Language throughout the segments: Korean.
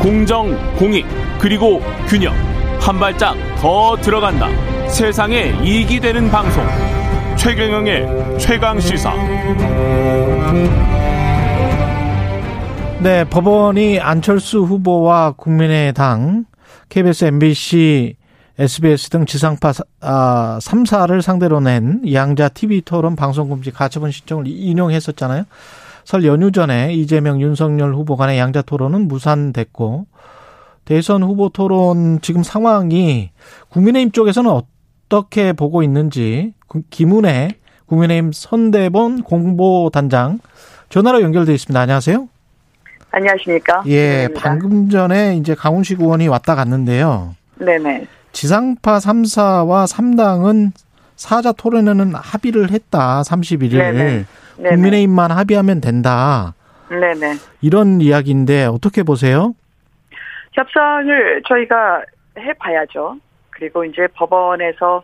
공정, 공익, 그리고 균형. 한 발짝 더 들어간다. 세상에 이익이 되는 방송. 최경영의 최강 시사. 네, 법원이 안철수 후보와 국민의당, KBS, MBC, SBS 등 지상파 아, 3사를 상대로 낸 양자 TV 토론 방송금지 가처분 신청을 인용했었잖아요. 설 연휴 전에 이재명, 윤석열 후보 간의 양자 토론은 무산됐고 대선 후보 토론 지금 상황이 국민의힘 쪽에서는 어떻게 보고 있는지 김은혜 국민의힘 선대본 공보단장 전화로 연결돼 있습니다. 안녕하세요. 안녕하십니까? 예, 김은혜입니다. 방금 전에 이제 강훈식 의원이 왔다 갔는데요. 네네. 지상파 3사와 3당은 사자 토론에는 합의를 했다. 31일. 네네. 국민의힘만 합의하면 된다. 네네. 이런 이야기인데 어떻게 보세요? 협상을 저희가 해봐야죠. 그리고 이제 법원에서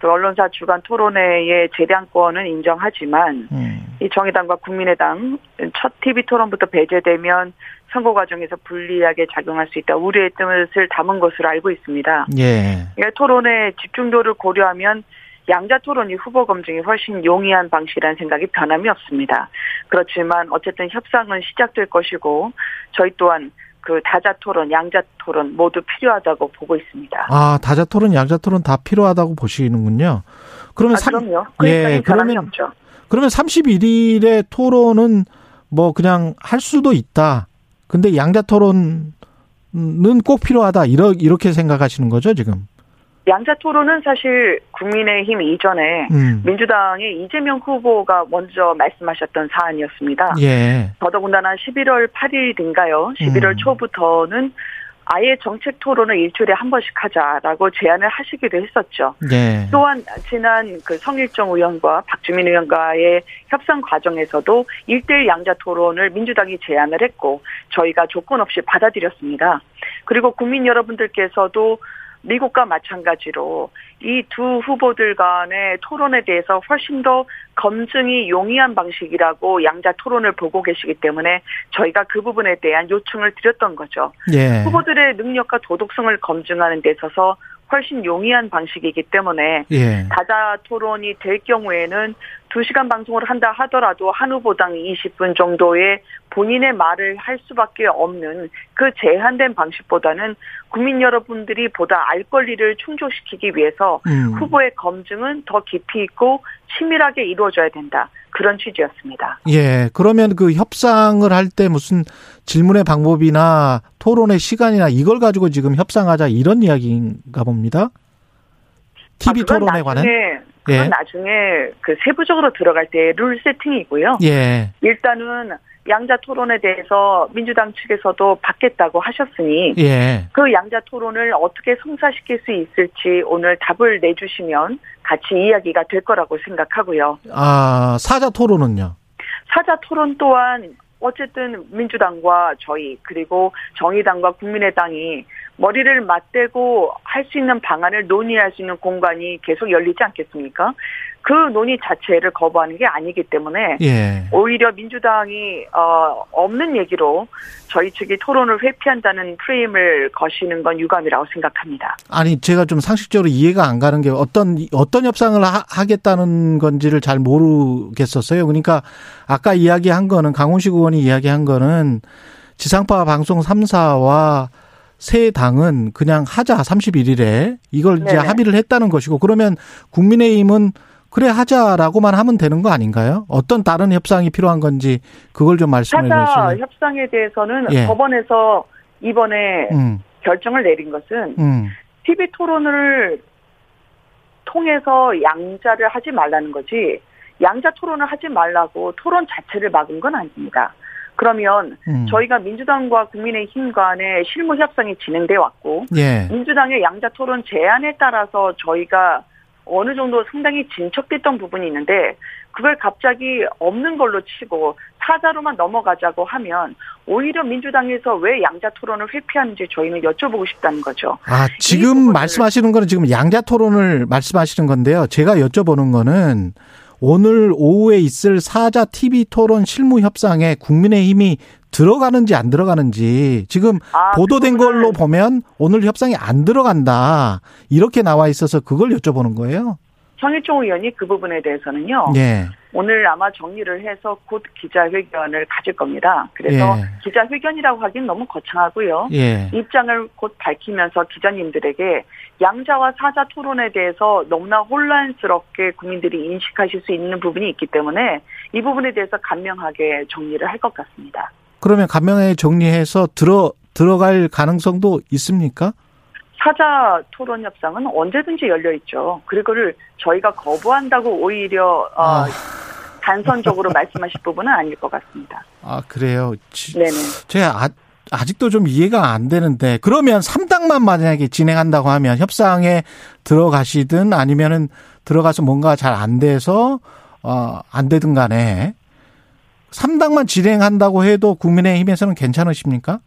또 언론사 주간 토론회의 재량권은 인정하지만 음. 이 정의당과 국민의당 첫 TV 토론부터 배제되면 선거 과정에서 불리하게 작용할 수 있다 우려의 뜻을 담은 것으로 알고 있습니다. 예. 그러니까 토론의 집중도를 고려하면 양자 토론이 후보 검증이 훨씬 용이한 방식이라는 생각이 변함이 없습니다. 그렇지만 어쨌든 협상은 시작될 것이고 저희 또한 그 다자 토론, 양자 토론 모두 필요하다고 보고 있습니다. 아, 다자 토론, 양자 토론 다 필요하다고 보시는군요. 그러면 아, 그럼요. 그 예, 그러면 없죠. 그러면 31일에 토론은 뭐 그냥 할 수도 있다. 근데 양자 토론은 꼭 필요하다. 이렇게 생각하시는 거죠, 지금? 양자 토론은 사실 국민의힘 이전에 음. 민주당의 이재명 후보가 먼저 말씀하셨던 사안이었습니다. 예. 더더군다나 11월 8일인가요? 11월 음. 초부터는 아예 정책 토론을 일주일에 한 번씩 하자라고 제안을 하시기도 했었죠. 예. 또한 지난 그 성일정 의원과 박주민 의원과의 협상 과정에서도 일대일 양자 토론을 민주당이 제안을 했고 저희가 조건 없이 받아들였습니다. 그리고 국민 여러분들께서도 미국과 마찬가지로 이 두 후보들 간의 토론에 대해서 훨씬 더 검증이 용이한 방식이라고 양자 토론을 보고 계시기 때문에 저희가 그 부분에 대한 요청을 드렸던 거죠. 예. 후보들의 능력과 도덕성을 검증하는 데 있어서 훨씬 용이한 방식이기 때문에 예. 다자 토론이 될 경우에는 2시간 방송을 한다 하더라도 한 후보당 20분 정도의 본인의 말을 할 수밖에 없는 그 제한된 방식보다는 국민 여러분들이 보다 알 권리를 충족시키기 위해서 음. 후보의 검증은 더 깊이 있고 치밀하게 이루어져야 된다. 그런 취지였습니다. 예. 그러면 그 협상을 할 때 무슨 질문의 방법이나 토론의 시간이나 이걸 가지고 지금 협상하자 이런 이야기인가 봅니다. TV 아, 토론에 관한? 그건 예. 나중에 그 세부적으로 들어갈 때 룰 세팅이고요. 예. 일단은 양자 토론에 대해서 민주당 측에서도 받겠다고 하셨으니 예. 그 양자 토론을 어떻게 성사시킬 수 있을지 오늘 답을 내주시면 같이 이야기가 될 거라고 생각하고요. 아 사자 토론은요? 사자 토론 또한 어쨌든 민주당과 저희 그리고 정의당과 국민의당이 머리를 맞대고 할 수 있는 방안을 논의할 수 있는 공간이 계속 열리지 않겠습니까? 그 논의 자체를 거부하는 게 아니기 때문에 예. 오히려 민주당이 어, 없는 얘기로 저희 측이 토론을 회피한다는 프레임을 거시는 건 유감이라고 생각합니다. 아니 제가 좀 상식적으로 이해가 안 가는 게 어떤 어떤 협상을 하, 겠다는 건지를 잘 모르겠었어요. 그러니까 아까 이야기한 거는 강훈식 의원이 이야기한 거는 지상파 방송 3사와 새 당은 그냥 하자 31일에 이걸 이제 네네. 합의를 했다는 것이고 그러면 국민의힘은 그래 하자라고만 하면 되는 거 아닌가요? 어떤 다른 협상이 필요한 건지 그걸 좀 말씀해 주시면. 협상에 대해서는 예. 법원에서 이번에 음. 결정을 내린 것은 음. TV 토론을 통해서 양자를 하지 말라는 거지 양자 토론을 하지 말라고 토론 자체를 막은 건 아닙니다. 그러면 음. 저희가 민주당과 국민의힘 간의 실무 협상이 진행돼 왔고 예. 민주당의 양자 토론 제안에 따라서 저희가 어느 정도 상당히 진척됐던 부분이 있는데 그걸 갑자기 없는 걸로 치고 사자로만 넘어가자고 하면 오히려 민주당에서 왜 양자 토론을 회피하는지 저희는 여쭤보고 싶다는 거죠. 아, 지금 말씀하시는 거는 지금 양자 토론을 말씀하시는 건데요. 제가 여쭤보는 거는 오늘 오후에 있을 사자 TV 토론 실무 협상에 국민의힘이 들어가는지 안 들어가는지 지금 아, 보도된 그 걸로 보면 오늘 협상이 안 들어간다 이렇게 나와 있어서 그걸 여쭤보는 거예요. 성일종 의원이 그 부분에 대해서는요. 네. 오늘 아마 정리를 해서 곧 기자회견을 가질 겁니다. 그래서 예. 기자회견이라고 하긴 너무 거창하고요. 예. 입장을 곧 밝히면서 기자님들에게 양자와 사자 토론에 대해서 너무나 혼란스럽게 국민들이 인식하실 수 있는 부분이 있기 때문에 이 부분에 대해서 간명하게 정리를 할 것 같습니다. 그러면 간명하게 정리해서 들어 들어갈 가능성도 있습니까? 사자 토론 협상은 언제든지 열려 있죠. 그리고를 저희가 거부한다고 오히려 어, 아. 단선적으로 말씀하실 부분은 아닐 것 같습니다. 아 그래요. 네네. 제가 아, 아직도 좀 이해가 안 되는데 그러면 3당만 만약에 진행한다고 하면 협상에 들어가시든 아니면은 들어가서 뭔가 잘 안 돼서 어, 안 되든 간에 3당만 진행한다고 해도 국민의힘에서는 괜찮으십니까?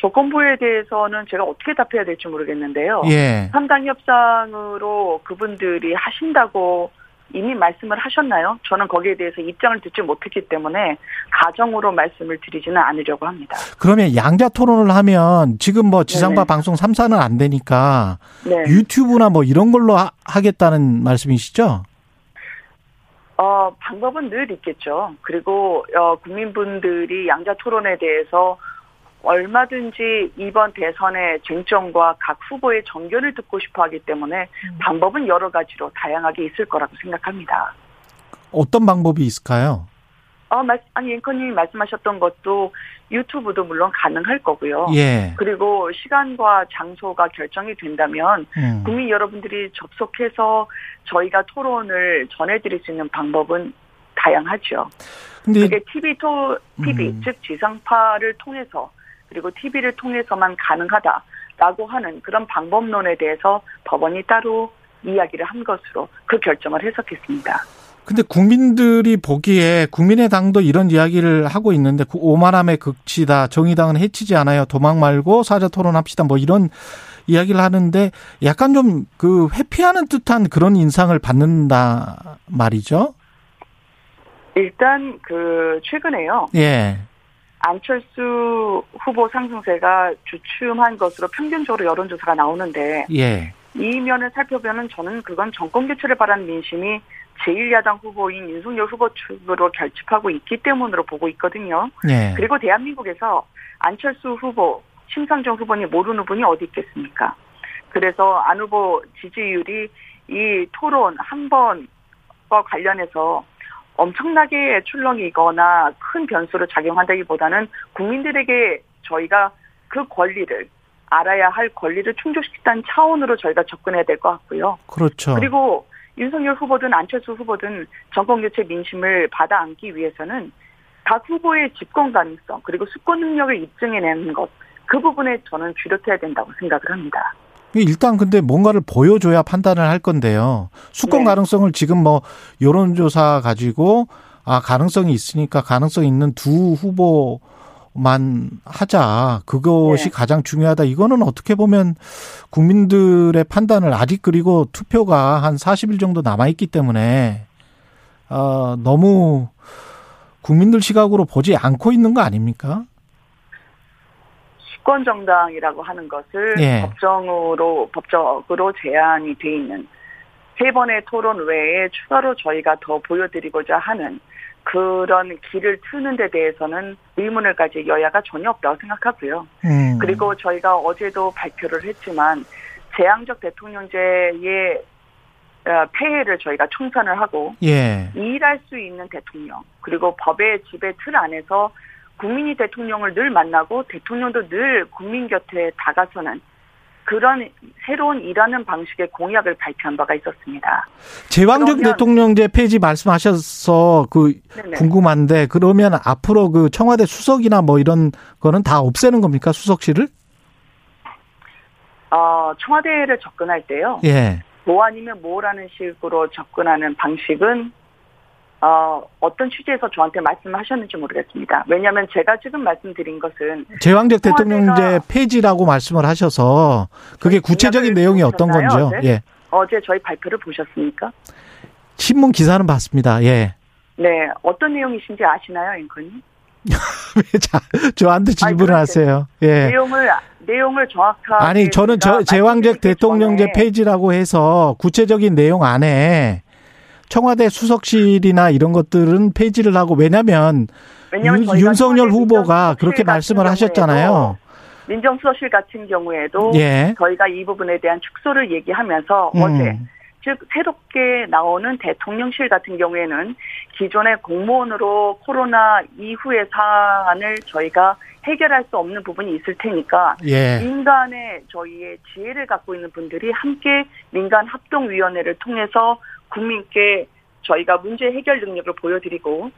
조건부에 대해서는 제가 어떻게 답해야 될지 모르겠는데요. 예. 3당 협상으로 그분들이 하신다고 이미 말씀을 하셨나요? 저는 거기에 대해서 입장을 듣지 못했기 때문에 가정으로 말씀을 드리지는 않으려고 합니다. 그러면 양자 토론을 하면 지금 뭐 지상파 네네. 방송 3사는 안 되니까 네. 유튜브나 뭐 이런 걸로 하, 겠다는 말씀이시죠? 어, 방법은 늘 있겠죠. 그리고 어, 국민분들이 양자 토론에 대해서 얼마든지 이번 대선의 쟁점과 각 후보의 정견을 듣고 싶어 하기 때문에 음. 방법은 여러 가지로 다양하게 있을 거라고 생각합니다. 어떤 방법이 있을까요? 어, 아니, 앵커님이 말씀하셨던 것도 유튜브도 물론 가능할 거고요. 예. 그리고 시간과 장소가 결정이 된다면 음. 국민 여러분들이 접속해서 저희가 토론을 전해드릴 수 있는 방법은 다양하죠. 근데 그게 TV 토 TV 음. 즉 지상파를 통해서 그리고 TV를 통해서만 가능하다라고 하는 그런 방법론에 대해서 법원이 따로 이야기를 한 것으로 그 결정을 해석했습니다. 근데 국민들이 보기에 국민의당도 이런 이야기를 하고 있는데 그 오만함의 극치다. 정의당은 해치지 않아요. 도망 말고 사자 토론합시다. 뭐 이런 이야기를 하는데 약간 좀 그 회피하는 듯한 그런 인상을 받는다 말이죠. 일단 그 최근에요. 예. 안철수 후보 상승세가 주춤한 것으로 평균적으로 여론조사가 나오는데 예. 이 면을 살펴보면 저는 그건 정권 교체를 바라는 민심이 제1야당 후보인 윤석열 후보 측으로 결집하고 있기 때문으로 보고 있거든요. 예. 그리고 대한민국에서 안철수 후보, 심상정 후보님 모르는 분이 어디 있겠습니까? 그래서 안 후보 지지율이 이 토론 한 번과 관련해서 엄청나게 출렁이거나 큰 변수로 작용한다기보다는 국민들에게 저희가 그 권리를 알아야 할 권리를 충족시키다는 차원으로 저희가 접근해야 될 것 같고요. 그렇죠. 그리고 윤석열 후보든 안철수 후보든 정권교체 민심을 받아 안기 위해서는 각 후보의 집권 가능성 그리고 수권 능력을 입증해내는 것 그 부분에 저는 주력해야 된다고 생각을 합니다. 일단 근데 뭔가를 보여줘야 판단을 할 건데요. 수권 네. 가능성을 지금 뭐 여론조사 가지고 아 가능성이 있으니까 가능성 있는 두 후보만 하자. 그것이 네. 가장 중요하다. 이거는 어떻게 보면 국민들의 판단을 아직 그리고 투표가 한 40일 정도 남아 있기 때문에 어 너무 국민들 시각으로 보지 않고 있는 거 아닙니까? 집권 정당이라고 하는 것을 예. 법정으로 법적으로 제한이 돼 있는 세 번의 토론 외에 추가로 저희가 더 보여드리고자 하는 그런 길을 트는 데 대해서는 의문을 가질 여야가 전혀 없다고 생각하고요. 음. 그리고 저희가 어제도 발표를 했지만 재앙적 대통령제의 어, 폐해를 저희가 총선을 하고 예. 일할 수 있는 대통령 그리고 법의 지배 틀 안에서 국민이 대통령을 늘 만나고 대통령도 늘 국민 곁에 다가서는 그런 새로운 일하는 방식의 공약을 발표한 바가 있었습니다. 제왕적 대통령제 폐지 말씀하셔서 그 네네. 궁금한데 그러면 앞으로 그 청와대 수석이나 뭐 이런 거는 다 없애는 겁니까 수석실을? 어, 청와대를 접근할 때요. 예. 뭐 아니면 뭐라는 식으로 접근하는 방식은 어, 어떤 취지에서 저한테 말씀하셨는지 모르겠습니다. 왜냐하면 제가 지금 말씀드린 것은 제왕적 대통령제 폐지라고 말씀을 하셔서 그게 구체적인 내용이 어떤 건지요? 어제? 예. 어제 저희 발표를 보셨습니까? 신문 기사는 봤습니다. 예. 네, 어떤 내용이신지 아시나요, 앵커님? 자, 저한테 질문을 아니, 하세요. 예. 내용을 내용을 정확하게 아니, 저는 저, 제왕적 대통령제 페이지라고 해서 구체적인 내용 안에 청와대 수석실이나 이런 것들은 페이지를 하고 왜냐면 왜냐면 윤, 윤석열 후보가 그렇게 말씀을 하셨잖아요. 민정수석실 같은 경우에도 예. 저희가 이 부분에 대한 축소를 얘기하면서 음. 어제 즉 새롭게 나오는 대통령실 같은 경우에는 기존의 공무원으로 코로나 이후의 사안을 저희가 해결할 수 없는 부분이 있을 테니까 예. 민간의 저희의 지혜를 갖고 있는 분들이 함께 민간 합동위원회를 통해서 국민께 저희가 문제 해결 능력을 보여드리고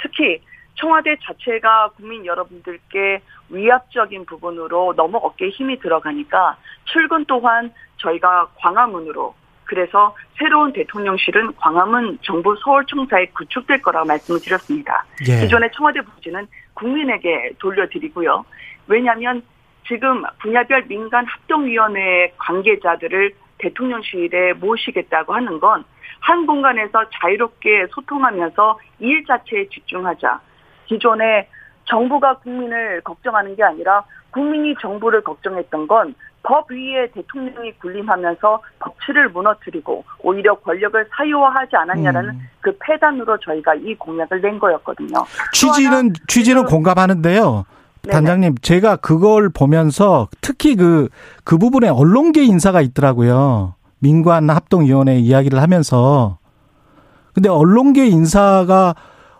특히 청와대 자체가 국민 여러분들께 위압적인 부분으로 너무 어깨에 힘이 들어가니까 출근 또한 저희가 광화문으로 그래서 새로운 대통령실은 광화문 정부 서울청사에 구축될 거라고 말씀을 드렸습니다. 예. 기존의 청와대 부지는 국민에게 돌려드리고요. 왜냐하면 지금 분야별 민간 합동위원회 관계자들을 대통령실에 모시겠다고 하는 건 한 공간에서 자유롭게 소통하면서 일 자체에 집중하자. 기존에 정부가 국민을 걱정하는 게 아니라 국민이 정부를 걱정했던 건 법 위에 대통령이 군림하면서 법치를 무너뜨리고 오히려 권력을 사유화하지 않았냐라는 음. 그 패단으로 저희가 이 공약을 낸 거였거든요. 취지는 취지는 지금- 공감하는데요. 네네. 단장님, 제가 그걸 보면서 특히 그, 그 부분에 언론계 인사가 있더라고요. 민관 합동위원회 이야기를 하면서. 근데 언론계 인사가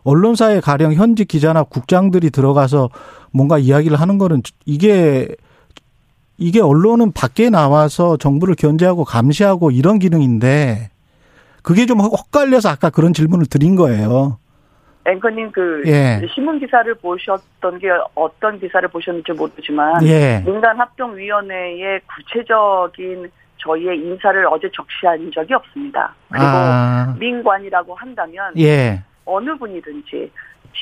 언론사에 가령 현직 기자나 국장들이 들어가서 뭔가 이야기를 하는 거는 이게, 이게 언론은 밖에 나와서 정부를 견제하고 감시하고 이런 기능인데 그게 좀 헛갈려서 아까 그런 질문을 드린 거예요. 앵커님 그 예. 신문 기사를 보셨던 게 어떤 기사를 보셨는지 모르지만 예. 민간 합동 위원회의 구체적인 저희의 인사를 어제 적시한 적이 없습니다. 그리고 아, 민관이라고 한다면 예. 어느 분이든지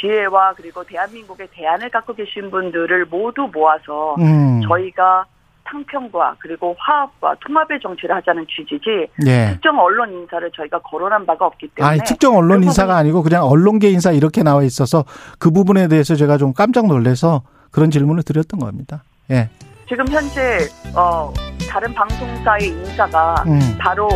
지혜와 그리고 대한민국의 대안을 갖고 계신 분들을 모두 모아서 음. 저희가 탕평과 그리고 화합과 통합의 정치를 하자는 취지지 예. 특정 언론 인사를 저희가 거론한 바가 없기 때문에 아니, 특정 언론 그 인사가 아니고 그냥 언론계 인사 이렇게 나와 있어서 그 부분에 대해서 제가 좀 깜짝 놀래서 그런 질문을 드렸던 겁니다. 예. 지금 현재 어 다른 방송사의 인사가 음. 바로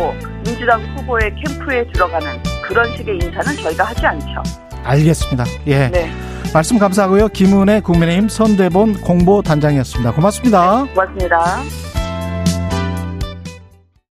민주당 후보의 캠프에 들어가는 그런 식의 인사는 저희가 하지 않죠. 알겠습니다. 예. 네, 말씀 감사하고요. 김은혜 국민의힘 선대본 공보단장이었습니다. 고맙습니다. 고맙습니다.